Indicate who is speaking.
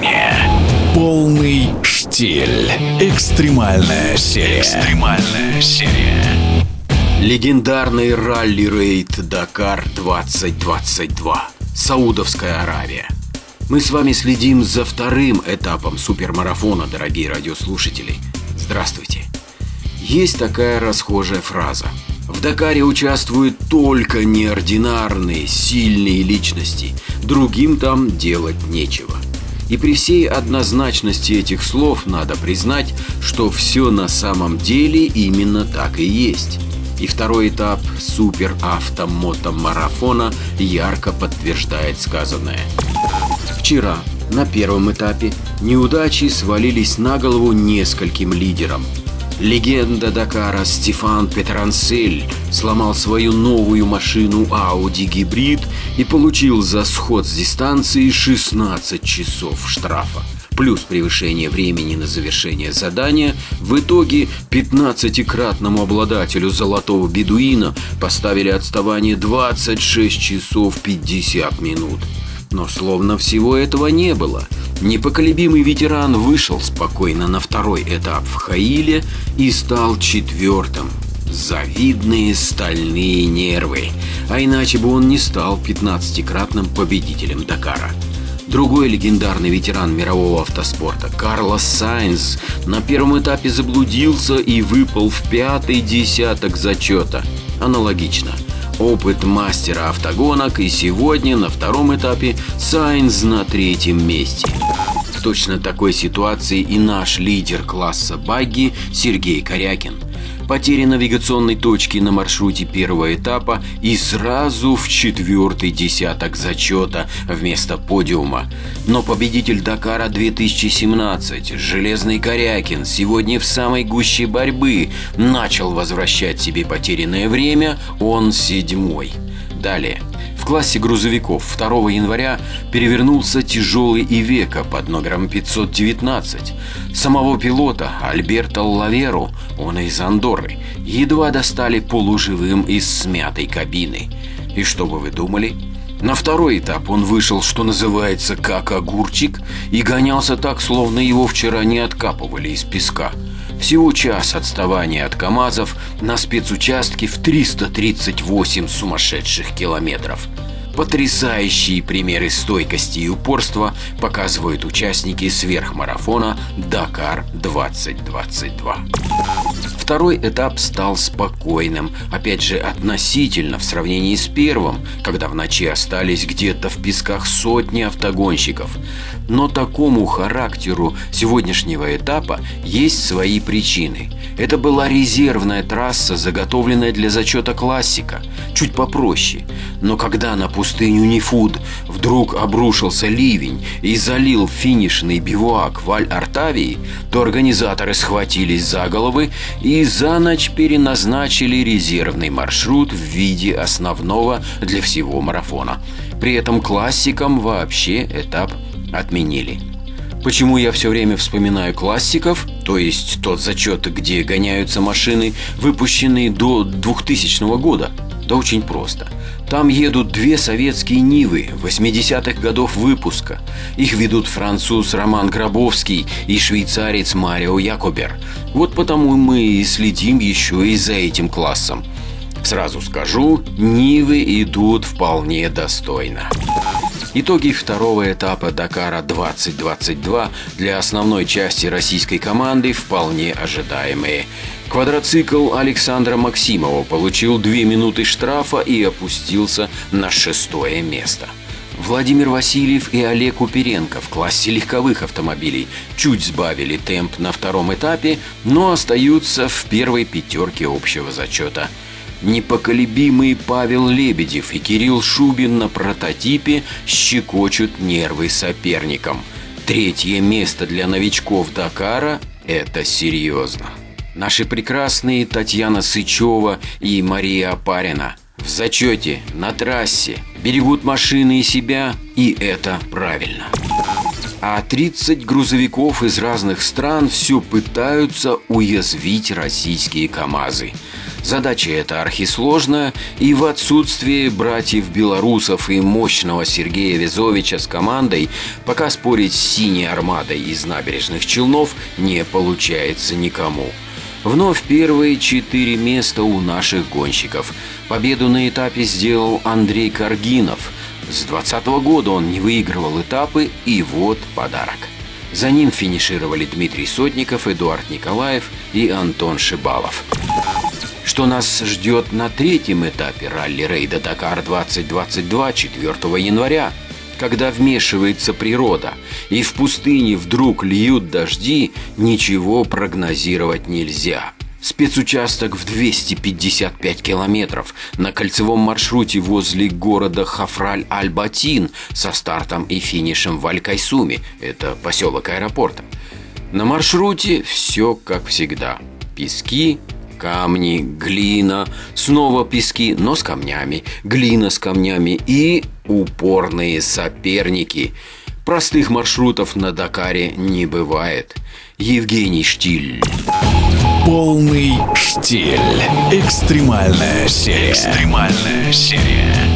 Speaker 1: движения. Полный штиль. Экстремальная серия. Экстремальная серия.
Speaker 2: Легендарный ралли-рейд Дакар 2022. Саудовская Аравия. Мы с вами следим за вторым этапом супермарафона, дорогие радиослушатели. Здравствуйте. Есть такая расхожая фраза. В Дакаре участвуют только неординарные, сильные личности. Другим там делать нечего. И при всей однозначности этих слов надо признать, что все на самом деле именно так и есть. И второй этап супер марафона ярко подтверждает сказанное. Вчера на первом этапе неудачи свалились на голову нескольким лидерам. Легенда Дакара Стефан Петрансель сломал свою новую машину Audi гибрид и получил за сход с дистанции 16 часов штрафа плюс превышение времени на завершение задания, в итоге 15-кратному обладателю золотого бедуина поставили отставание 26 часов 50 минут. Но словно всего этого не было. Непоколебимый ветеран вышел спокойно на второй этап в Хаиле и стал четвертым. Завидные стальные нервы. А иначе бы он не стал 15-кратным победителем Дакара. Другой легендарный ветеран мирового автоспорта, Карлос Сайнз, на первом этапе заблудился и выпал в пятый десяток зачета. Аналогично. Опыт мастера автогонок и сегодня на втором этапе Сайнз на третьем месте. Точно такой ситуации и наш лидер класса багги Сергей Корякин – потери навигационной точки на маршруте первого этапа и сразу в четвертый десяток зачета вместо подиума. Но победитель Дакара 2017, Железный Корякин, сегодня в самой гуще борьбы начал возвращать себе потерянное время, он седьмой. Далее классе грузовиков 2 января перевернулся тяжелый Ивека под номером 519. Самого пилота Альберта Лаверу, он из Андоры, едва достали полуживым из смятой кабины. И что бы вы думали? На второй этап он вышел, что называется, как огурчик, и гонялся так, словно его вчера не откапывали из песка – всего час отставания от КАМАЗов на спецучастке в 338 сумасшедших километров. Потрясающие примеры стойкости и упорства показывают участники сверхмарафона «Дакар 2022». Второй этап стал спокойным, опять же относительно в сравнении с первым, когда в ночи остались где-то в песках сотни автогонщиков. Но такому характеру сегодняшнего этапа есть свои причины. Это была резервная трасса, заготовленная для зачета классика, чуть попроще. Но когда на пустыню Нефуд вдруг обрушился ливень и залил финишный бивуак в Аль-Артавии, то организаторы схватились за головы и за ночь переназначили резервный маршрут в виде основного для всего марафона. При этом классикам вообще этап отменили. Почему я все время вспоминаю классиков, то есть тот зачет, где гоняются машины, выпущенные до 2000 года? Да очень просто. Там едут две советские Нивы 80-х годов выпуска. Их ведут француз Роман Гробовский и швейцарец Марио Якобер. Вот потому мы и следим еще и за этим классом. Сразу скажу, Нивы идут вполне достойно. Итоги второго этапа Дакара 2022 для основной части российской команды вполне ожидаемые. Квадроцикл Александра Максимова получил две минуты штрафа и опустился на шестое место. Владимир Васильев и Олег Уперенко в классе легковых автомобилей чуть сбавили темп на втором этапе, но остаются в первой пятерке общего зачета. Непоколебимый Павел Лебедев и Кирилл Шубин на прототипе щекочут нервы соперникам. Третье место для новичков Дакара – это серьезно. Наши прекрасные Татьяна Сычева и Мария Апарина в зачете, на трассе, берегут машины и себя, и это правильно. А 30 грузовиков из разных стран все пытаются уязвить российские КАМАЗы. Задача эта архисложная, и в отсутствие братьев-белорусов и мощного Сергея Везовича с командой, пока спорить с синей армадой из набережных Челнов не получается никому. Вновь первые четыре места у наших гонщиков. Победу на этапе сделал Андрей Каргинов. С 2020 года он не выигрывал этапы, и вот подарок. За ним финишировали Дмитрий Сотников, Эдуард Николаев и Антон Шибалов. Что нас ждет на третьем этапе ралли-рейда «Дакар-2022» 4 января? Когда вмешивается природа, и в пустыне вдруг льют дожди, ничего прогнозировать нельзя – Спецучасток в 255 километров на кольцевом маршруте возле города Хафраль-Аль-Батин со стартом и финишем в Аль-Кайсуме, это поселок аэропорта. На маршруте все как всегда. Пески, камни, глина, снова пески, но с камнями, глина с камнями и упорные соперники. Простых маршрутов на Дакаре не бывает. Евгений Штиль.
Speaker 1: Полный штиль. Экстремальная серия. Экстремальная серия.